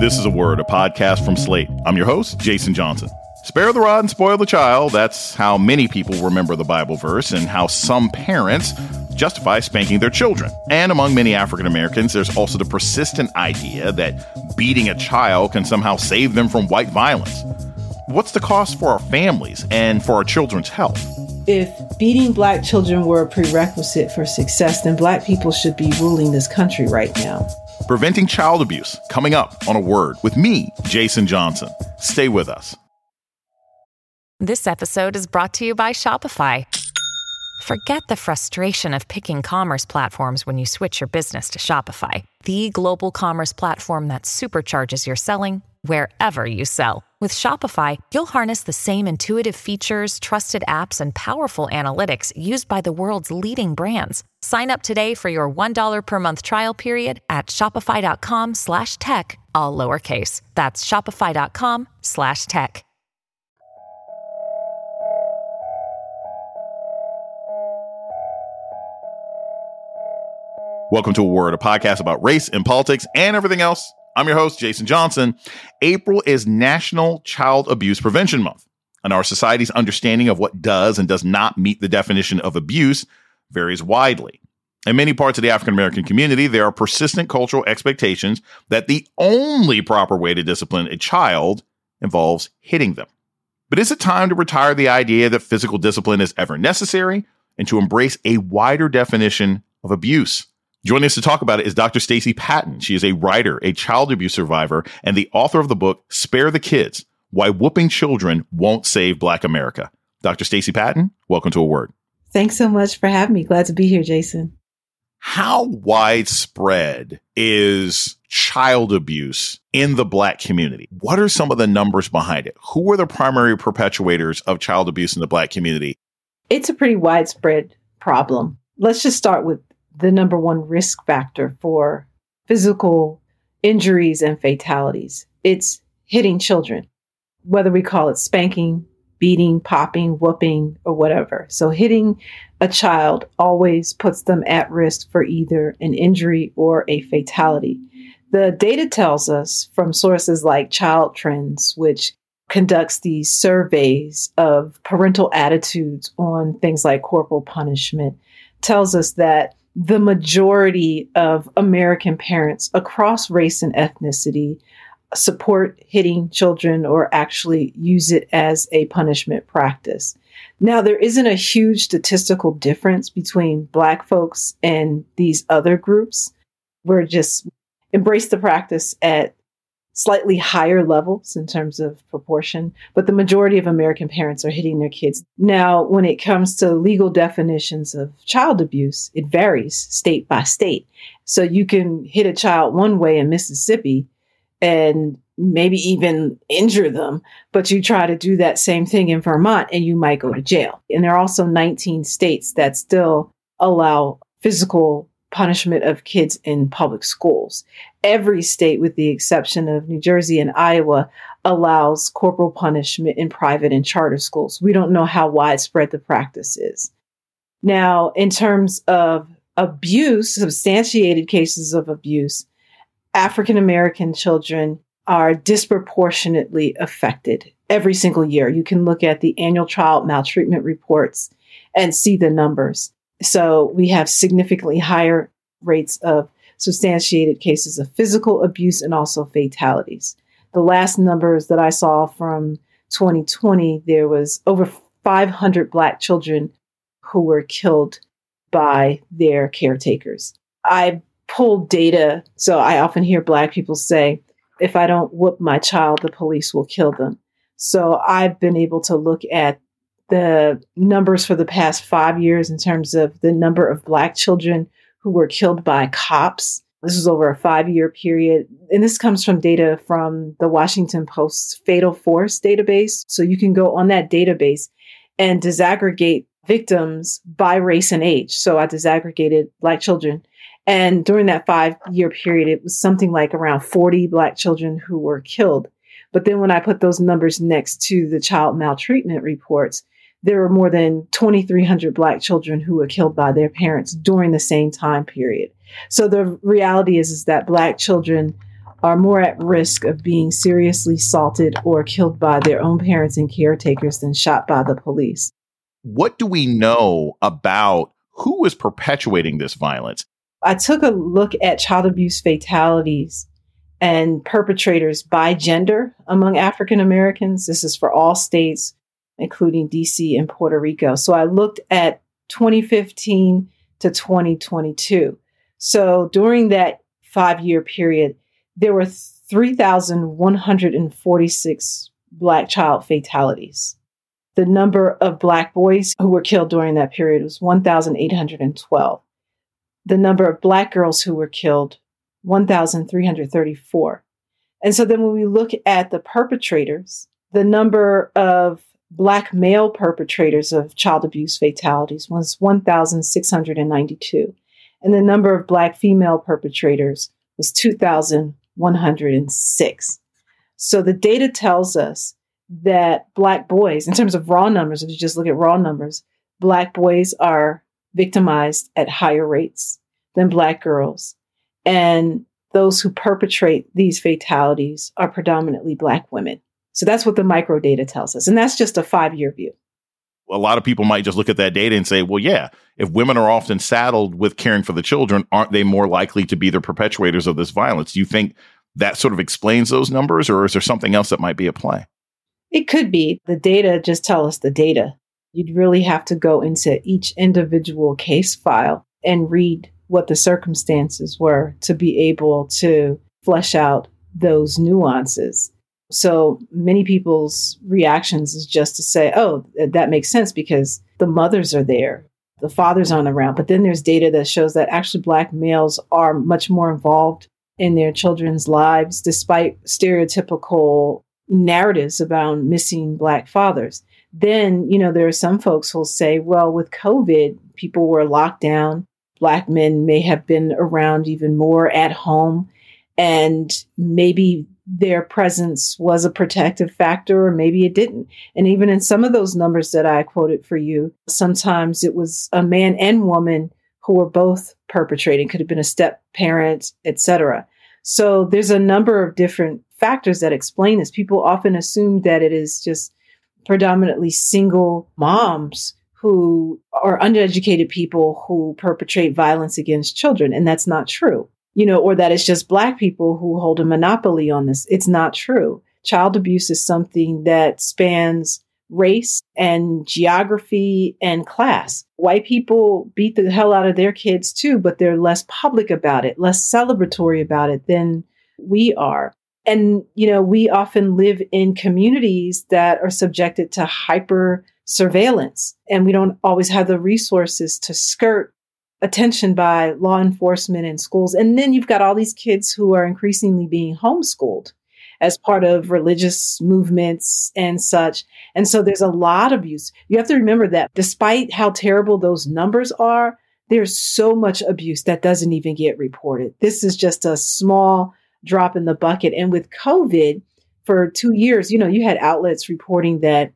This is a word, a podcast from Slate. I'm your host, Jason Johnson. Spare the rod and spoil the child. That's how many people remember the Bible verse and how some parents justify spanking their children. And among many African Americans, there's also the persistent idea that beating a child can somehow save them from white violence. What's the cost for our families and for our children's health? If beating black children were a prerequisite for success, then black people should be ruling this country right now. Preventing child abuse, coming up on a word with me, Jason Johnson. Stay with us. This episode is brought to you by Shopify. Forget the frustration of picking commerce platforms when you switch your business to Shopify, the global commerce platform that supercharges your selling wherever you sell. With Shopify, you'll harness the same intuitive features, trusted apps, and powerful analytics used by the world's leading brands. Sign up today for your $1 per month trial period at shopify.com slash tech, all lowercase. That's shopify.com slash tech. Welcome to A Word, a podcast about race and politics and everything else. I'm your host, Jason Johnson. April is National Child Abuse Prevention Month, and our society's understanding of what does and does not meet the definition of abuse varies widely. In many parts of the African American community, there are persistent cultural expectations that the only proper way to discipline a child involves hitting them. But is it time to retire the idea that physical discipline is ever necessary and to embrace a wider definition of abuse? Joining us to talk about it is Dr. Stacey Patton. She is a writer, a child abuse survivor, and the author of the book Spare the Kids Why Whupping Children Won't Save Black America. Dr. Stacey Patton, welcome to A Word. Thanks so much for having me. Glad to be here, Jason. How widespread is child abuse in the black community? What are some of the numbers behind it? Who are the primary perpetuators of child abuse in the black community? It's a pretty widespread problem. Let's just start with the number one risk factor for physical injuries and fatalities. It's hitting children, whether we call it spanking, beating, popping, whooping, or whatever. So hitting a child always puts them at risk for either an injury or a fatality. The data tells us from sources like Child Trends, which conducts these surveys of parental attitudes on things like corporal punishment, tells us that the majority of American parents across race and ethnicity support hitting children or actually use it as a punishment practice. Now, there isn't a huge statistical difference between Black folks and these other groups. We're just embrace the practice at slightly higher levels in terms of proportion, but the majority of American parents are hitting their kids. Now, when it comes to legal definitions of child abuse, it varies state by state. So you can hit a child one way in Mississippi and maybe even injure them, but you try to do that same thing in Vermont and you might go to jail. And there are also 19 states that still allow physical punishment of kids in public schools. Every state, with the exception of New Jersey and Iowa, allows corporal punishment in private and charter schools. We don't know how widespread the practice is. Now, in terms of abuse, substantiated cases of abuse, African American children are disproportionately affected every single year. You can look at the annual child maltreatment reports and see the numbers. So we have significantly higher rates of substantiated cases of physical abuse and also fatalities. The last numbers that I saw from 2020, there was over 500 Black children who were killed by their caretakers. I pulled data, so I often hear Black people say, if I don't whoop my child, the police will kill them. So I've been able to look at the numbers for the past five years in terms of the number of Black children who were killed by cops. This is over a five year period. And this comes from data from the Washington Post's Fatal Force database. So you can go on that database and disaggregate victims by race and age. So I disaggregated Black children. And during that five year period, it was something like around 40 Black children who were killed. But then when I put those numbers next to the child maltreatment reports, there were more than 2,300 Black children who were killed by their parents during the same time period. So the reality is, is that Black children are more at risk of being seriously assaulted or killed by their own parents and caretakers than shot by the police. What do we know about who is perpetuating this violence? I took a look at child abuse fatalities and perpetrators by gender among African Americans. This is for all states, including DC and Puerto Rico. So I looked at 2015 to 2022. So during that five year period, there were 3,146 Black child fatalities. The number of Black boys who were killed during that period was 1,812. The number of Black girls who were killed, 1,334. And so then when we look at the perpetrators, the number of Black male perpetrators of child abuse fatalities was 1,692. And the number of Black female perpetrators was 2,106. So the data tells us that Black boys, in terms of raw numbers, if you just look at raw numbers, Black boys are victimized at higher rates than Black girls. And those who perpetrate these fatalities are predominantly Black women. So that's what the micro data tells us. And that's just a five year view. A lot of people might just look at that data and say, well, yeah, if women are often saddled with caring for the children, aren't they more likely to be the perpetuators of this violence? Do you think that sort of explains those numbers, or is there something else that might be at play? It could be. The data just tell us the data. You'd really have to go into each individual case file and read what the circumstances were to be able to flesh out those nuances. So many people's reactions is just to say, oh, that makes sense because the mothers are there, the fathers aren't around. But then there's data that shows that actually Black males are much more involved in their children's lives, despite stereotypical narratives about missing Black fathers. Then, you know, there are some folks who'll say, well, with COVID, people were locked down Black men may have been around even more at home, and maybe their presence was a protective factor, or maybe it didn't. And even in some of those numbers that I quoted for you, sometimes it was a man and woman who were both perpetrating, could have been a step parent, etc. So there's a number of different factors that explain this. People often assume that it is just predominantly single moms who are undereducated people who perpetrate violence against children. And that's not true. You know, or that it's just black people who hold a monopoly on this. It's not true. Child abuse is something that spans race and geography and class. White people beat the hell out of their kids too, but they're less public about it, less celebratory about it than we are. And, you know, we often live in communities that are subjected to hyper surveillance. And we don't always have the resources to skirt attention by law enforcement and schools. And then you've got all these kids who are increasingly being homeschooled as part of religious movements and such. And so there's a lot of abuse. You have to remember that despite how terrible those numbers are, there's so much abuse that doesn't even get reported. This is just a small drop in the bucket. And with COVID, for two years, you know, you had outlets reporting that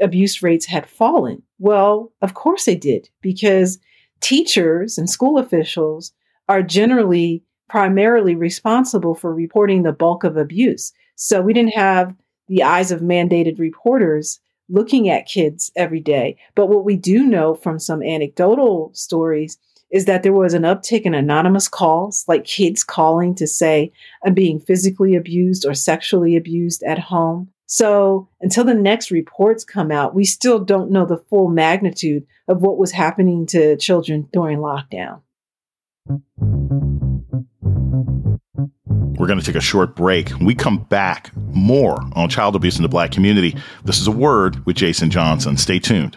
abuse rates had fallen. Well, of course they did, because teachers and school officials are generally primarily responsible for reporting the bulk of abuse. So we didn't have the eyes of mandated reporters looking at kids every day. But what we do know from some anecdotal stories is that there was an uptick in anonymous calls, like kids calling to say, I'm being physically abused or sexually abused at home. So until the next reports come out, we still don't know the full magnitude of what was happening to children during lockdown. We're going to take a short break. When we come back, more on child abuse in the black community. This is a word with Jason Johnson. Stay tuned.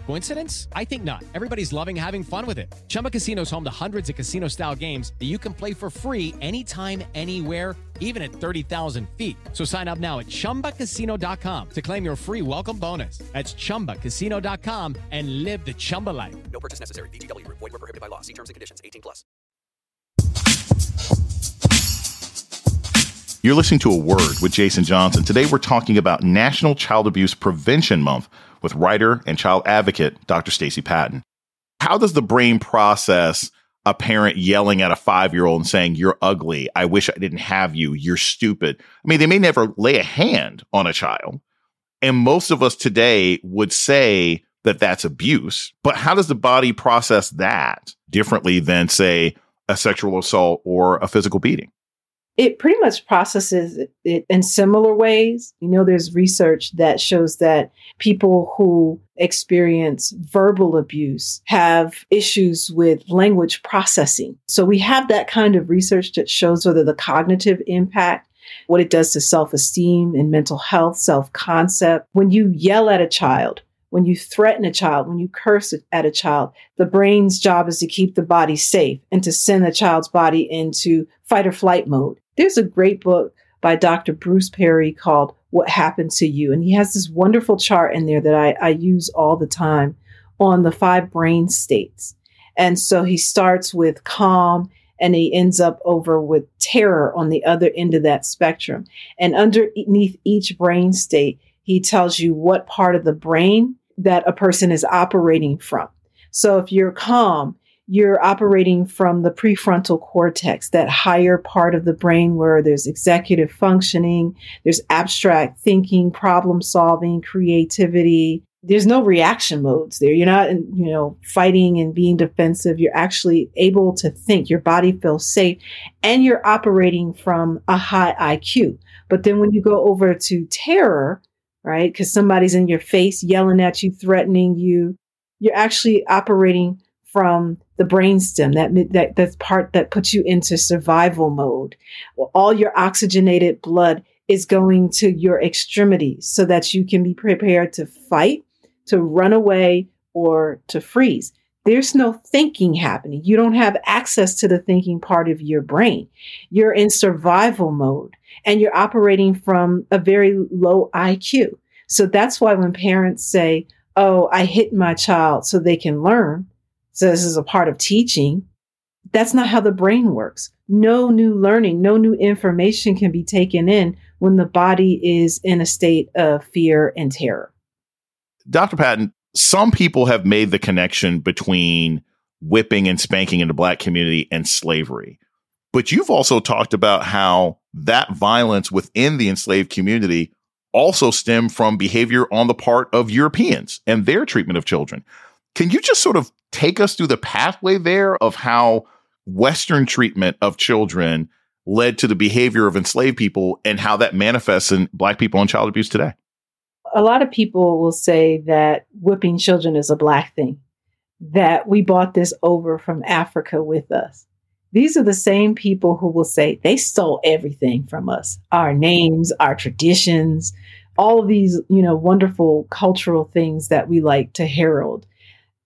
Coincidence? I think not. Everybody's loving having fun with it. Chumba Casino is home to hundreds of casino style games that you can play for free anytime, anywhere, even at 30,000 feet. So sign up now at chumbacasino.com to claim your free welcome bonus. That's chumbacasino.com and live the Chumba life. No purchase necessary. VGW. Void were prohibited by law. See terms and conditions. 18 plus. You're listening to A Word with Jason Johnson. Today we're talking about National Child Abuse Prevention Month with writer and child advocate Dr. Stacey Patton. How does the brain process a parent yelling at a five year old and saying, You're ugly. I wish I didn't have you. You're stupid. I mean, they may never lay a hand on a child. And most of us today would say that that's abuse. But how does the body process that differently than, say, a sexual assault or a physical beating? It pretty much processes it in similar ways. You know, there's research that shows that people who experience verbal abuse have issues with language processing. So we have that kind of research that shows whether the cognitive impact what it does to self esteem and mental health, self concept. When you yell at a child, when you threaten a child, when you curse at a child, the brain's job is to keep the body safe and to send the child's body into fight or flight mode. There's a great book by Dr. Bruce Perry called What Happened to You. And he has this wonderful chart in there that I, I use all the time on the five brain states. And so he starts with calm and he ends up over with terror on the other end of that spectrum. And underneath each brain state, he tells you what part of the brain that a person is operating from. So if you're calm, you're operating from the prefrontal cortex, that higher part of the brain where there's executive functioning, there's abstract thinking, problem solving, creativity. There's no reaction modes there. You're not, you know, fighting and being defensive. You're actually able to think. Your body feels safe and you're operating from a high IQ. But then when you go over to terror, right? Because somebody's in your face yelling at you, threatening you, you're actually operating from the brainstem, that, that, that part that puts you into survival mode. All your oxygenated blood is going to your extremities so that you can be prepared to fight, to run away, or to freeze. There's no thinking happening. You don't have access to the thinking part of your brain. You're in survival mode and you're operating from a very low IQ. So that's why when parents say, Oh, I hit my child so they can learn, so this is a part of teaching. That's not how the brain works. No new learning, no new information can be taken in when the body is in a state of fear and terror. Dr. Patton, some people have made the connection between whipping and spanking in the black community and slavery. But you've also talked about how that violence within the enslaved community also stemmed from behavior on the part of Europeans and their treatment of children. Can you just sort of take us through the pathway there of how Western treatment of children led to the behavior of enslaved people and how that manifests in Black people and child abuse today? A lot of people will say that whipping children is a Black thing, that we brought this over from Africa with us. These are the same people who will say they stole everything from us our names, our traditions, all of these, you know, wonderful cultural things that we like to herald.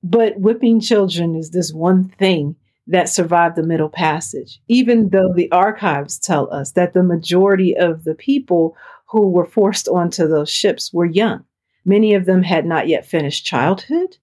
But whipping children is this one thing that survived the Middle Passage, even though the archives tell us that the majority of the people who were forced onto those ships were young. Many of them had not yet finished childhood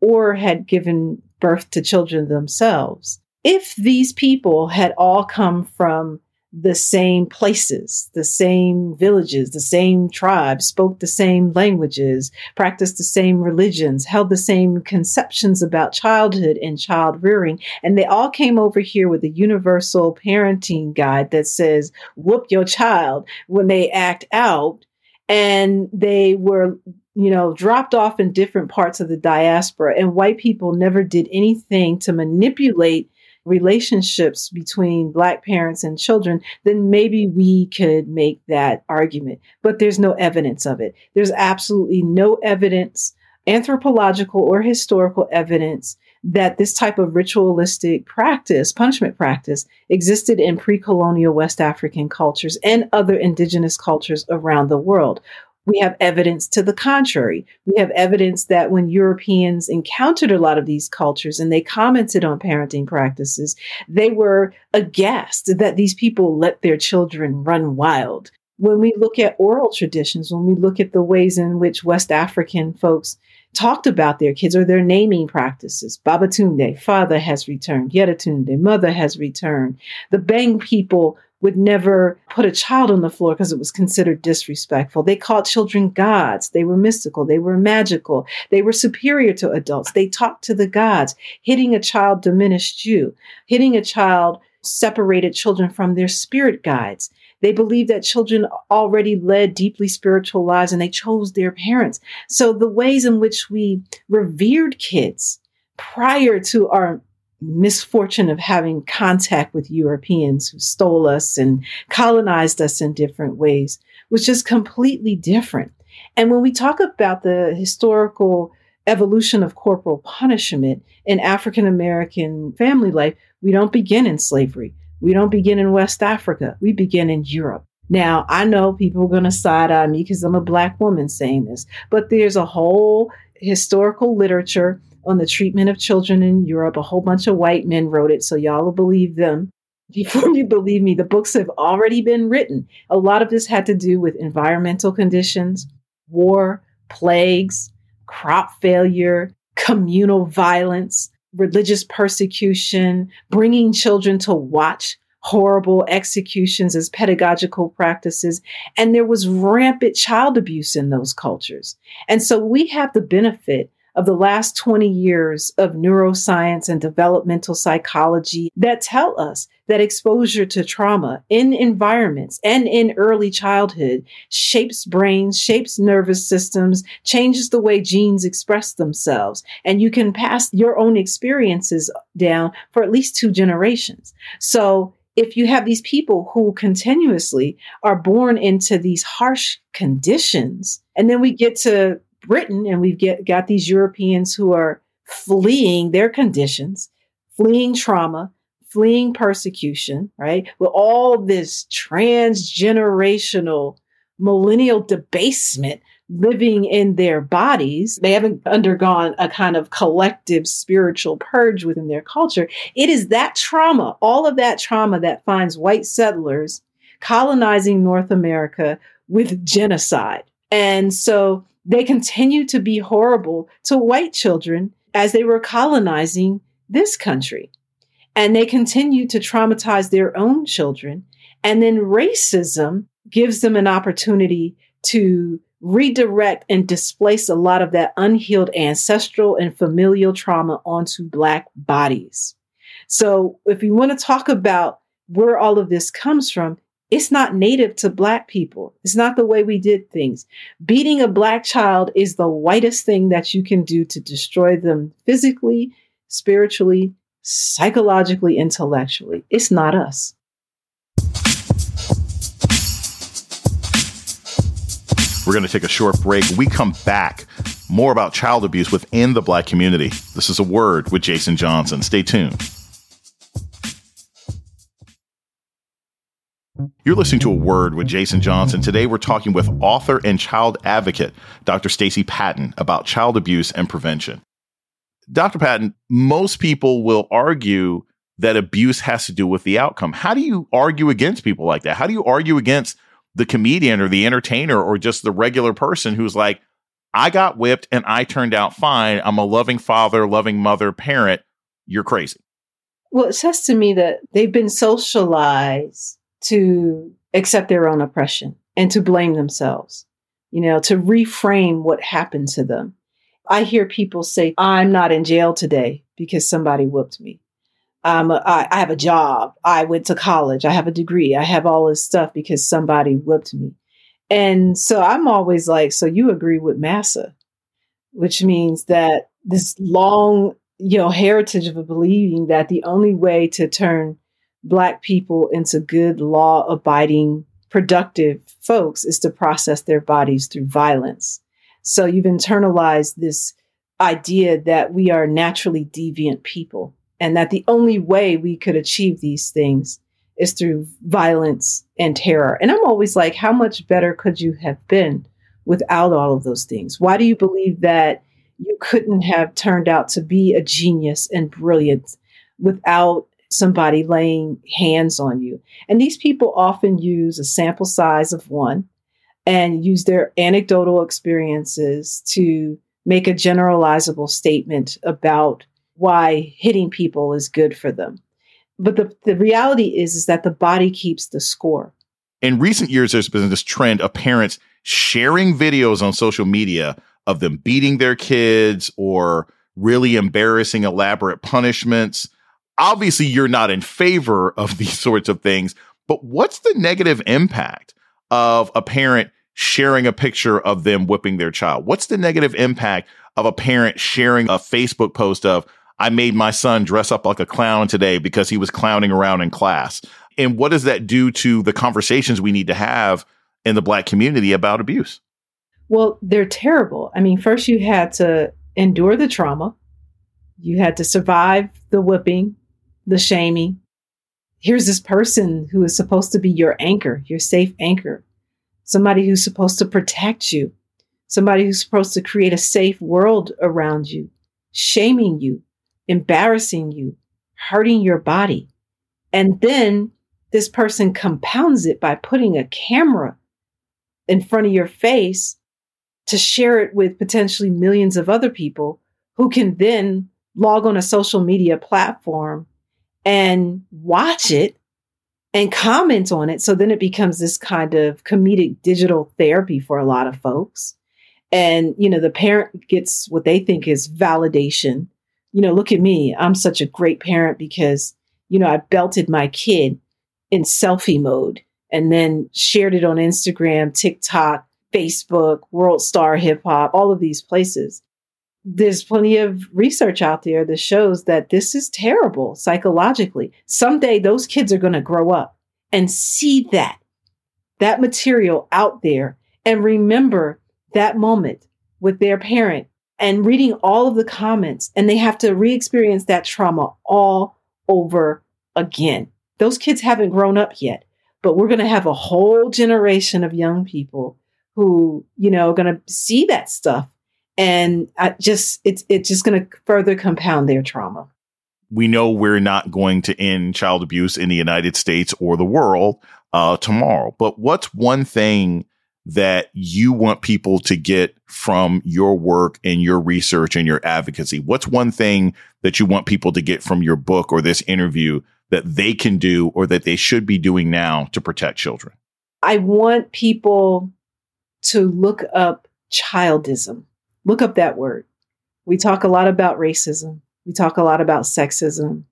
or had given birth to children themselves. If these people had all come from the same places, the same villages, the same tribes, spoke the same languages, practiced the same religions, held the same conceptions about childhood and child rearing. And they all came over here with a universal parenting guide that says, whoop your child when they act out. And they were you know, dropped off in different parts of the diaspora, and white people never did anything to manipulate relationships between black parents and children, then maybe we could make that argument. But there's no evidence of it. There's absolutely no evidence, anthropological or historical evidence, that this type of ritualistic practice, punishment practice, existed in pre colonial West African cultures and other indigenous cultures around the world. We have evidence to the contrary. We have evidence that when Europeans encountered a lot of these cultures and they commented on parenting practices, they were aghast that these people let their children run wild. When we look at oral traditions, when we look at the ways in which West African folks talked about their kids or their naming practices. Babatunde, father has returned. Yedatunde, mother has returned. The Beng people would never put a child on the floor because it was considered disrespectful. They called children gods. They were mystical. They were magical. They were superior to adults. They talked to the gods. Hitting a child diminished you. Hitting a child separated children from their spirit guides. They believed that children already led deeply spiritual lives and they chose their parents. So the ways in which we revered kids prior to our misfortune of having contact with Europeans who stole us and colonized us in different ways was just completely different. And when we talk about the historical evolution of corporal punishment in African American family life, we don't begin in slavery. We don't begin in West Africa. We begin in Europe. Now, I know people are going to side eye me because I'm a black woman saying this, but there's a whole historical literature on the treatment of children in Europe. A whole bunch of white men wrote it, so y'all will believe them. Before you believe me, the books have already been written. A lot of this had to do with environmental conditions, war, plagues, crop failure, communal violence, religious persecution, bringing children to watch horrible executions as pedagogical practices. And there was rampant child abuse in those cultures. And so we have the benefit of the last 20 years of neuroscience and developmental psychology that tell us that exposure to trauma in environments and in early childhood shapes brains, shapes nervous systems, changes the way genes express themselves. And you can pass your own experiences down for at least two generations. So if you have these people who continuously are born into these harsh conditions, and then we get to Britain, and we've get, got these Europeans who are fleeing their conditions, fleeing trauma, fleeing persecution, right? With all this transgenerational millennial debasement living in their bodies. They haven't undergone a kind of collective spiritual purge within their culture. It is that trauma, all of that trauma that finds white settlers colonizing North America with genocide. And so they continue to be horrible to white children as they were colonizing this country. And they continue to traumatize their own children. And then racism gives them an opportunity to redirect and displace a lot of that unhealed ancestral and familial trauma onto Black bodies. So, if you want to talk about where all of this comes from, it's not native to black people. It's not the way we did things. Beating a black child is the whitest thing that you can do to destroy them physically, spiritually, psychologically, intellectually. It's not us. We're going to take a short break. We come back. More about child abuse within the black community. This is a word with Jason Johnson. Stay tuned. You're listening to a word with Jason Johnson. Today we're talking with author and child advocate Dr. Stacey Patton about child abuse and prevention. Dr. Patton, most people will argue that abuse has to do with the outcome. How do you argue against people like that? How do you argue against the comedian or the entertainer or just the regular person who's like, I got whipped and I turned out fine. I'm a loving father, loving mother, parent. You're crazy. Well, it says to me that they've been socialized to accept their own oppression and to blame themselves, you know, to reframe what happened to them. I hear people say, I'm not in jail today because somebody whooped me. Um, I, I have a job. I went to college. I have a degree. I have all this stuff because somebody whooped me. And so I'm always like, so you agree with Massa, which means that this long, you know, heritage of believing that the only way to turn Black people into good, law abiding, productive folks is to process their bodies through violence. So you've internalized this idea that we are naturally deviant people and that the only way we could achieve these things is through violence and terror. And I'm always like, how much better could you have been without all of those things? Why do you believe that you couldn't have turned out to be a genius and brilliant without somebody laying hands on you. And these people often use a sample size of one and use their anecdotal experiences to make a generalizable statement about why hitting people is good for them. But the, the reality is, is that the body keeps the score. In recent years, there's been this trend of parents sharing videos on social media of them beating their kids or really embarrassing, elaborate punishments. Obviously, you're not in favor of these sorts of things, but what's the negative impact of a parent sharing a picture of them whipping their child? What's the negative impact of a parent sharing a Facebook post of, I made my son dress up like a clown today because he was clowning around in class? And what does that do to the conversations we need to have in the black community about abuse? Well, they're terrible. I mean, first you had to endure the trauma, you had to survive the whipping, the shaming. Here's this person who is supposed to be your anchor, your safe anchor, somebody who's supposed to protect you, somebody who's supposed to create a safe world around you, shaming you, embarrassing you, hurting your body. And then this person compounds it by putting a camera in front of your face to share it with potentially millions of other people who can then log on a social media platform and watch it and comment on it. So then it becomes this kind of comedic digital therapy for a lot of folks. And, you know, the parent gets what they think is validation. You know, look at me. I'm such a great parent because, you know, I belted my kid in selfie mode and then shared it on Instagram, TikTok, Facebook, World Star Hip Hop, all of these places. There's plenty of research out there that shows that this is terrible psychologically. Someday those kids are going to grow up and see that, that material out there and remember that moment with their parent and reading all of the comments and they have to re-experience that trauma all over again. Those kids haven't grown up yet, but we're going to have a whole generation of young people who, you know, are going to see that stuff. And I just, it's, it's just going to further compound their trauma. We know we're not going to end child abuse in the United States or the world uh, tomorrow. But what's one thing that you want people to get from your work and your research and your advocacy? What's one thing that you want people to get from your book or this interview that they can do or that they should be doing now to protect children? I want people to look up childism. Look up that word. We talk a lot about racism. We talk a lot about sexism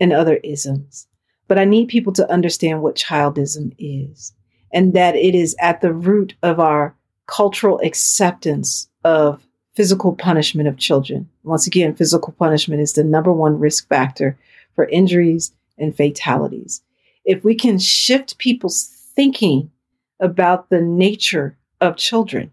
and other isms. But I need people to understand what childism is and that it is at the root of our cultural acceptance of physical punishment of children. Once again, physical punishment is the number one risk factor for injuries and fatalities. If we can shift people's thinking about the nature of children,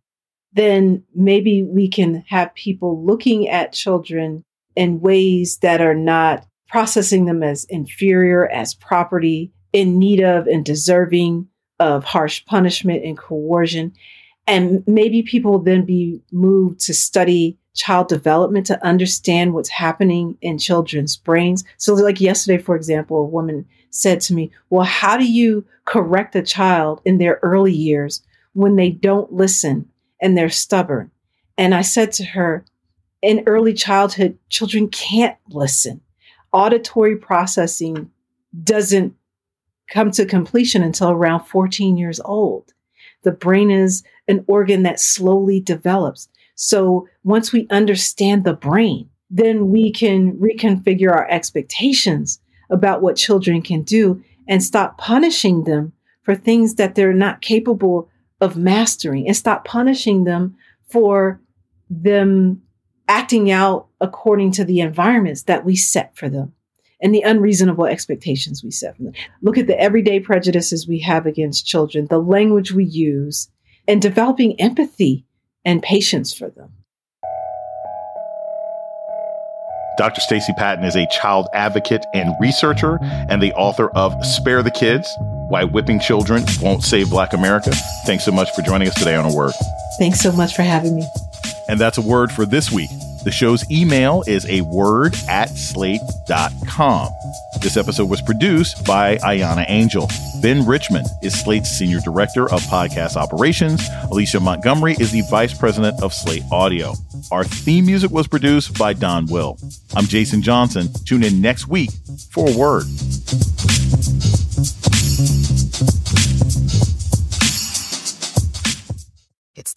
then maybe we can have people looking at children in ways that are not processing them as inferior, as property, in need of and deserving of harsh punishment and coercion. And maybe people will then be moved to study child development to understand what's happening in children's brains. So, like yesterday, for example, a woman said to me, Well, how do you correct a child in their early years when they don't listen and they're stubborn. And I said to her, in early childhood, children can't listen. Auditory processing doesn't come to completion until around 14 years old. The brain is an organ that slowly develops. So once we understand the brain, then we can reconfigure our expectations about what children can do and stop punishing them for things that they're not capable of mastering and stop punishing them for them acting out according to the environments that we set for them and the unreasonable expectations we set for them. Look at the everyday prejudices we have against children, the language we use, and developing empathy and patience for them. Dr. Stacey Patton is a child advocate and researcher and the author of Spare the Kids Why Whipping Children Won't Save Black America. Thanks so much for joining us today on A Word. Thanks so much for having me. And that's a word for this week. The show's email is a word at slate.com. This episode was produced by Ahyiana Angel. Ben Richmond is Slate's Senior Director of Podcast Operations. Alicia Montgomery is the Vice President of Slate Audio. Our theme music was produced by Don Will. I'm Jason Johnson. Tune in next week for word.